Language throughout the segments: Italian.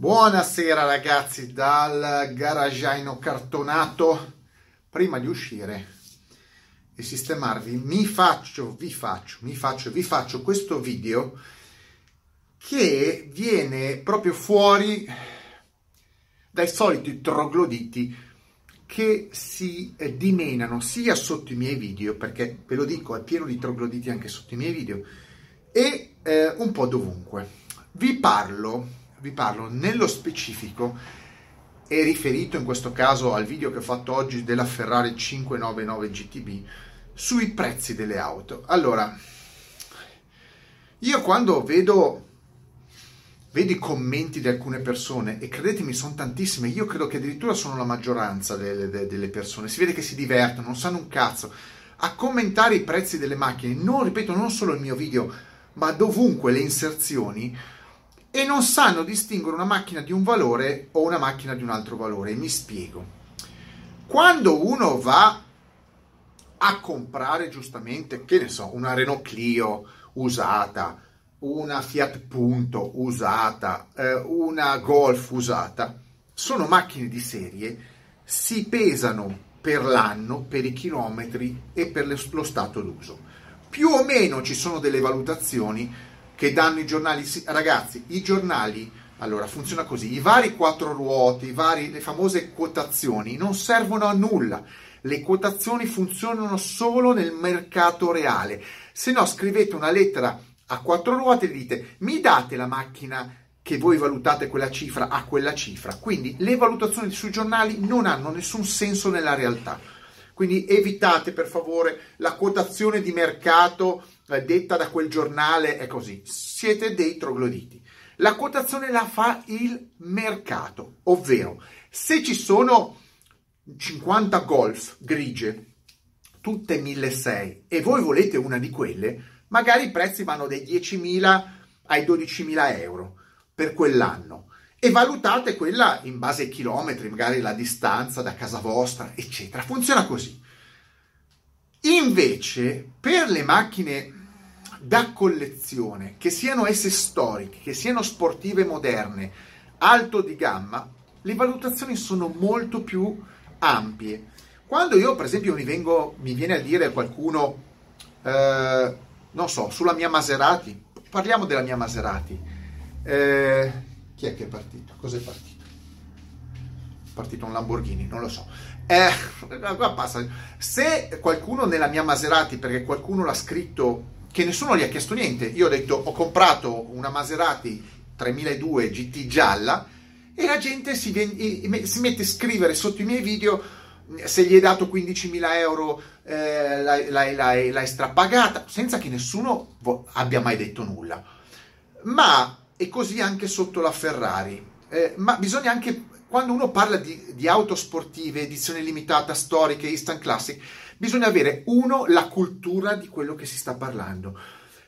Buonasera ragazzi dal garagiaino cartonato. Prima di uscire e sistemarvi, mi faccio, vi faccio, mi faccio, vi faccio questo video che viene proprio fuori dai soliti trogloditi che si eh, dimenano sia sotto i miei video, perché ve lo dico, è pieno di trogloditi anche sotto i miei video, e eh, un po' dovunque. Vi parlo vi parlo nello specifico e riferito in questo caso al video che ho fatto oggi della Ferrari 599 GTB sui prezzi delle auto. Allora, io quando vedo, vedo i commenti di alcune persone, e credetemi sono tantissime, io credo che addirittura sono la maggioranza delle, delle persone, si vede che si divertono, non sanno un cazzo, a commentare i prezzi delle macchine, non ripeto, non solo il mio video, ma dovunque le inserzioni, e non sanno distinguere una macchina di un valore o una macchina di un altro valore. Mi spiego. Quando uno va a comprare giustamente, che ne so, una Renault Clio usata, una Fiat Punto usata, eh, una Golf usata, sono macchine di serie, si pesano per l'anno, per i chilometri e per lo stato d'uso. Più o meno ci sono delle valutazioni che danno i giornali. Ragazzi, i giornali, allora, funziona così. I vari quattro ruote, i vari, le famose quotazioni non servono a nulla. Le quotazioni funzionano solo nel mercato reale. Se no, scrivete una lettera a quattro ruote e dite mi date la macchina che voi valutate quella cifra a quella cifra. Quindi le valutazioni sui giornali non hanno nessun senso nella realtà. Quindi evitate per favore la quotazione di mercato detta da quel giornale, è così. Siete dei trogloditi. La quotazione la fa il mercato, ovvero se ci sono 50 golf grigie, tutte 1600, e voi volete una di quelle, magari i prezzi vanno dai 10.000 ai 12.000 euro per quell'anno e valutate quella in base ai chilometri, magari la distanza da casa vostra, eccetera. Funziona così. Invece, per le macchine da collezione, che siano esse storiche, che siano sportive moderne, alto di gamma, le valutazioni sono molto più ampie. Quando io, per esempio, mi, vengo, mi viene a dire qualcuno, eh, non so, sulla mia Maserati, parliamo della mia Maserati, eh, chi è che è partito? Cos'è partito? È partito un Lamborghini, non lo so. Eh. Se qualcuno nella mia Maserati, perché qualcuno l'ha scritto, che nessuno gli ha chiesto niente, io ho detto ho comprato una Maserati 3002 GT gialla e la gente si, viene, si mette a scrivere sotto i miei video se gli hai dato 15.000 euro eh, l'hai, l'hai, l'hai, l'hai strapagata, senza che nessuno abbia mai detto nulla. Ma e così anche sotto la Ferrari. Eh, ma bisogna anche, quando uno parla di, di auto sportive, edizione limitata, storiche, instant classic, bisogna avere, uno, la cultura di quello che si sta parlando.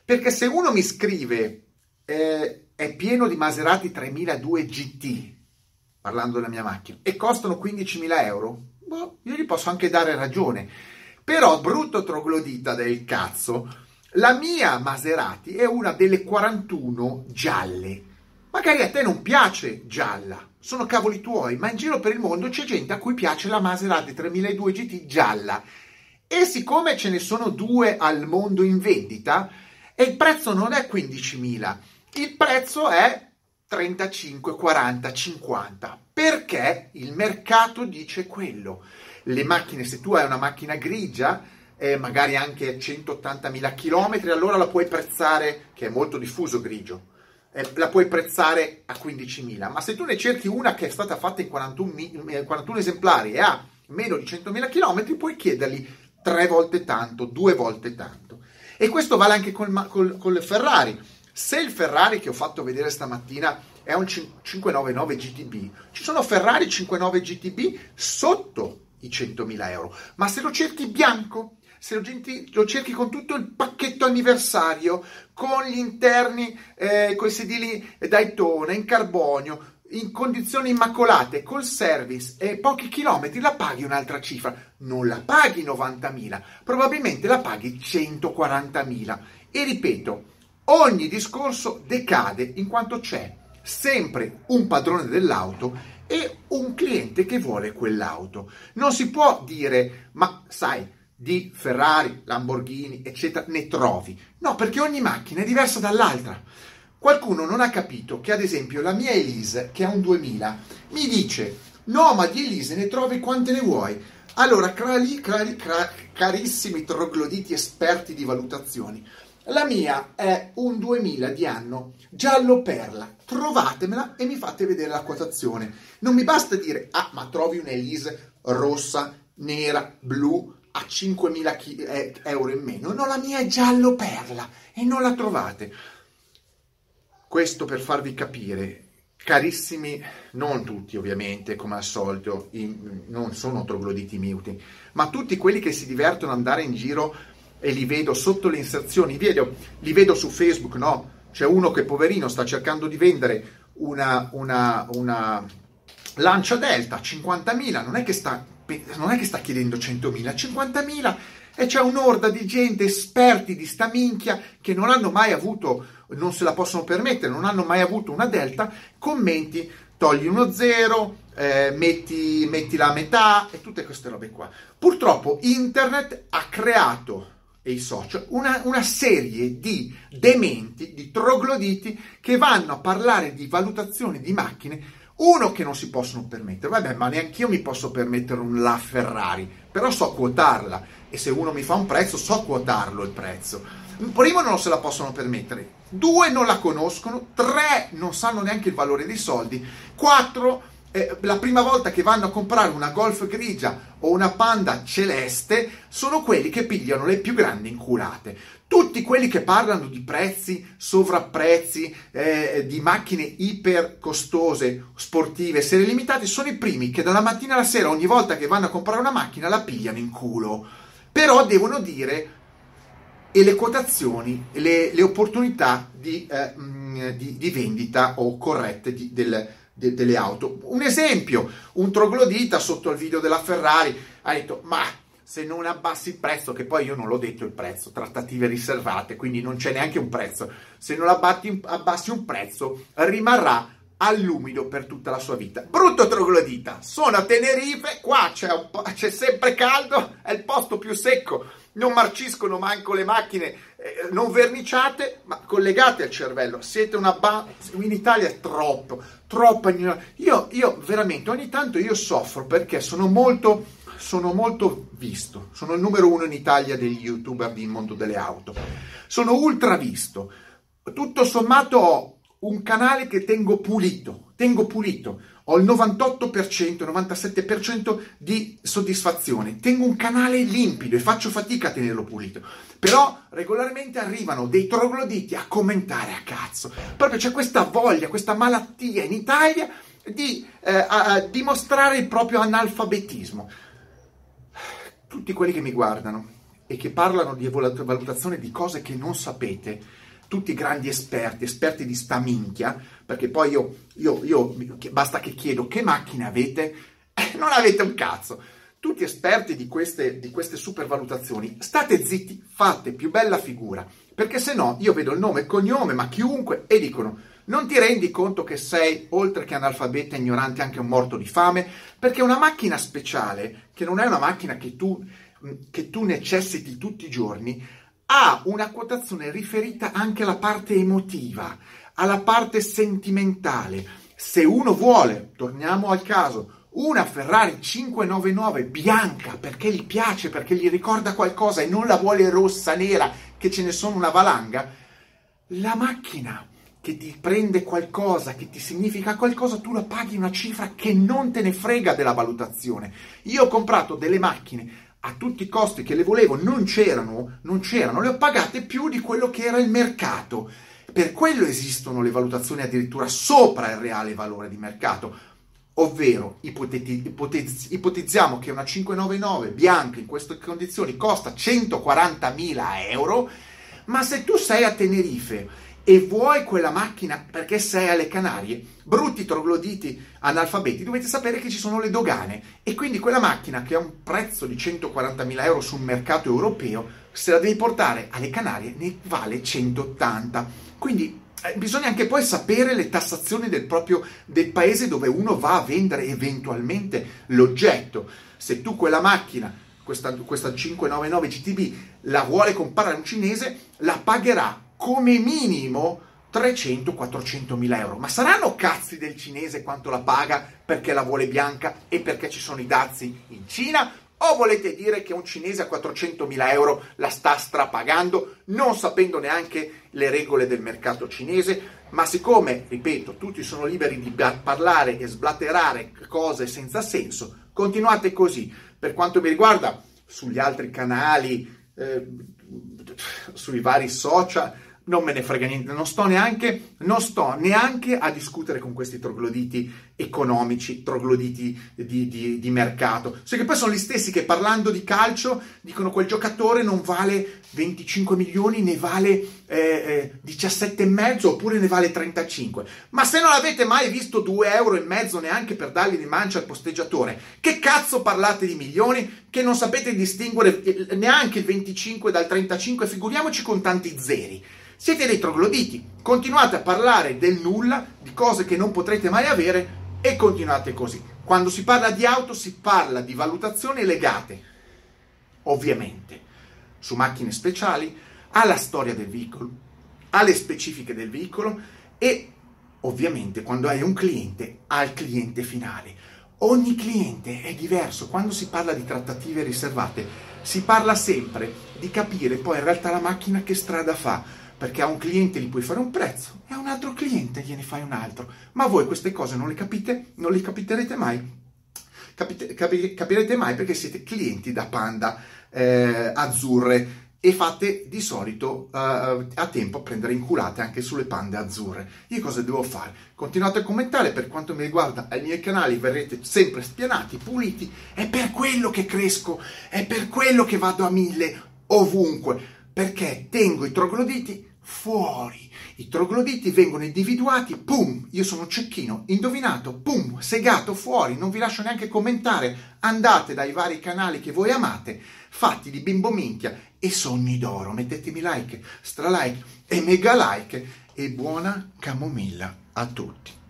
Perché se uno mi scrive eh, è pieno di Maserati 3002 GT, parlando della mia macchina, e costano 15.000 euro, boh, io gli posso anche dare ragione. Però, brutto troglodita del cazzo, la mia Maserati è una delle 41 gialle. Magari a te non piace gialla, sono cavoli tuoi, ma in giro per il mondo c'è gente a cui piace la Maserati 3002 GT gialla. E siccome ce ne sono due al mondo in vendita, e il prezzo non è 15.000, il prezzo è 35, 40, 50. Perché il mercato dice quello. Le macchine, se tu hai una macchina grigia, eh, magari anche 180.000 km, allora la puoi prezzare, che è molto diffuso grigio, eh, la puoi prezzare a 15.000. Ma se tu ne cerchi una che è stata fatta in 41, 41 esemplari e ha meno di 100.000 km, puoi chiedergli tre volte tanto, due volte tanto. E questo vale anche col, col, col Ferrari. Se il Ferrari che ho fatto vedere stamattina è un 599 GTB, ci sono Ferrari 59 GTB sotto i 100.000 euro, ma se lo cerchi bianco, se lo cerchi con tutto il pacchetto anniversario, con gli interni, eh, con i sedili Daytona, in carbonio, in condizioni immacolate, col service e pochi chilometri, la paghi un'altra cifra. Non la paghi 90.000, probabilmente la paghi 140.000. E ripeto, ogni discorso decade in quanto c'è sempre un padrone dell'auto e un cliente che vuole quell'auto. Non si può dire, ma sai, di Ferrari, Lamborghini, eccetera, ne trovi. No, perché ogni macchina è diversa dall'altra. Qualcuno non ha capito che, ad esempio, la mia Elise, che ha un 2000, mi dice, no, ma di Elise ne trovi quante ne vuoi. Allora, cari, cari, carissimi trogloditi esperti di valutazioni, la mia è un 2000 di anno giallo perla. Trovatemela e mi fate vedere la quotazione. Non mi basta dire, ah, ma trovi un'Elise rossa, nera, blu a 5.000 eh, euro in meno. No, la mia è giallo perla e non la trovate. Questo per farvi capire Carissimi, non tutti ovviamente, come al solito, non sono trogloditi muti, ma tutti quelli che si divertono ad andare in giro e li vedo sotto le inserzioni, vedo, li vedo su Facebook, no? C'è uno che poverino sta cercando di vendere una, una, una Lancia Delta 50.000, non è che sta, non è che sta chiedendo 100.000, 50.000 e c'è un'orda di gente, esperti di sta minchia, che non hanno mai avuto, non se la possono permettere, non hanno mai avuto una Delta, commenti, togli uno zero, eh, metti, metti la metà e tutte queste robe qua. Purtroppo internet ha creato e i social, una, una, serie di dementi, di trogloditi che vanno a parlare di valutazione di macchine, uno che non si possono permettere, vabbè, ma neanche io mi posso permettere un La Ferrari, però so quotarla e se uno mi fa un prezzo so quotarlo il prezzo. Primo non se la possono permettere, due non la conoscono, tre non sanno neanche il valore dei soldi, quattro eh, la prima volta che vanno a comprare una Golf grigia o una Panda celeste sono quelli che pigliano le più grandi inculate. Tutti quelli che parlano di prezzi, sovrapprezzi, eh, di macchine iper costose, sportive, serie limitate, sono i primi che dalla mattina alla sera, ogni volta che vanno a comprare una macchina, la pigliano in culo. Però devono dire e le quotazioni, le, le opportunità di, eh, mm, di, di, vendita o corrette di, del, de, delle auto. Un esempio, un troglodita sotto il video della Ferrari ha detto ma se non abbassi il prezzo, che poi io non l'ho detto il prezzo, trattative riservate, quindi non c'è neanche un prezzo, se non abbassi un prezzo rimarrà all'umido per tutta la sua vita. Brutto troglodita, sono a Tenerife, qua c'è, c'è sempre caldo, è il posto più secco non marciscono manco le macchine eh, non verniciate, ma collegate al cervello. Siete una ba- in Italia è troppo, troppo io, io veramente ogni tanto io soffro perché sono molto sono molto visto, sono il numero uno in Italia degli youtuber del mondo delle auto. Sono ultra visto. Tutto sommato un canale che tengo pulito, tengo pulito ho il 98%, 97% di soddisfazione. Tengo un canale limpido e faccio fatica a tenerlo pulito. Però regolarmente arrivano dei trogloditi a commentare a cazzo. Proprio c'è questa voglia, questa malattia in Italia di eh, dimostrare il proprio analfabetismo. Tutti quelli che mi guardano e che parlano di valutazione di cose che non sapete, tutti grandi esperti, esperti di sta minchia, perché poi io, io, io basta che chiedo che macchine avete, eh, non avete un cazzo. Tutti esperti di queste, di queste supervalutazioni, state zitti, fate più bella figura, perché se no io vedo il nome e cognome, ma chiunque, e dicono non ti rendi conto che sei, oltre che analfabeta ignorante, anche un morto di fame? Perché una macchina speciale, che non è una macchina che tu, che tu necessiti tutti i giorni, ha una quotazione riferita anche alla parte emotiva, alla parte sentimentale. Se uno vuole, torniamo al caso, una Ferrari 599 bianca perché gli piace, perché gli ricorda qualcosa e non la vuole rossa, nera, che ce ne sono una valanga, la macchina che ti prende qualcosa, che ti significa qualcosa, tu la paghi una cifra che non te ne frega della valutazione. Io ho comprato delle macchine a tutti i costi che le volevo non c'erano, non c'erano, le ho pagate più di quello che era il mercato. Per quello esistono le valutazioni addirittura sopra il reale valore di mercato. Ovvero, ipoteti- ipotez- ipotizziamo che una 599 bianca in queste condizioni costa 140.000 euro, ma se tu sei a Tenerife e vuoi quella macchina perché sei alle Canarie, brutti trogloditi analfabeti, dovete sapere che ci sono le dogane e quindi quella macchina che ha un prezzo di 140.000 euro sul mercato europeo, se la devi portare alle Canarie ne vale 180. Quindi eh, bisogna anche poi sapere le tassazioni del proprio del paese dove uno va a vendere eventualmente l'oggetto. Se tu quella macchina, questa, questa 599 GTB, la vuole comprare un cinese, la pagherà come minimo 300-400 mila euro. Ma saranno cazzi del cinese quanto la paga perché la vuole bianca e perché ci sono i dazi in Cina? O volete dire che un cinese a 400.000 euro la sta strapagando, non sapendo neanche le regole del mercato cinese? Ma siccome, ripeto, tutti sono liberi di parlare e sblatterare cose senza senso, continuate così. Per quanto mi riguarda, sugli altri canali, eh, sui vari social, non me ne frega niente, non sto neanche, non sto neanche a discutere con questi trogloditi economici, trogloditi di, di, di mercato. So che poi sono gli stessi che parlando di calcio dicono quel giocatore non vale 25 milioni, ne vale eh, eh, 17,5 oppure ne vale 35. Ma se non avete mai visto 2 euro neanche per dargli di mancia al posteggiatore, che cazzo parlate di milioni che non sapete distinguere neanche il 25 dal 35, figuriamoci con tanti zeri. Siete dei trogloditi, continuate a parlare del nulla, di cose che non potrete mai avere e continuate così. Quando si parla di auto si parla di valutazioni legate, ovviamente, su macchine speciali, alla storia del veicolo, alle specifiche del veicolo e ovviamente quando hai un cliente al cliente finale. Ogni cliente è diverso, quando si parla di trattative riservate si parla sempre di capire poi in realtà la macchina che strada fa, perché a un cliente gli puoi fare un prezzo e a un altro cliente gliene fai un altro. Ma voi queste cose non le capite, non le capiterete mai. Capite, capi, capirete mai perché siete clienti da panda eh, azzurre e fate di solito uh, a tempo a prendere inculate anche sulle pande azzurre. Io cosa devo fare? Continuate a commentare, per quanto mi riguarda ai miei canali verrete sempre spianati, puliti, è per quello che cresco, è per quello che vado a mille ovunque, perché tengo i trogloditi fuori. I trogloditi vengono individuati, pum, io sono cecchino, indovinato, pum, segato fuori, non vi lascio neanche commentare, andate dai vari canali che voi amate, fatti di bimbo minchia e sogni d'oro, mettetemi like, stralike e mega like e buona camomilla a tutti.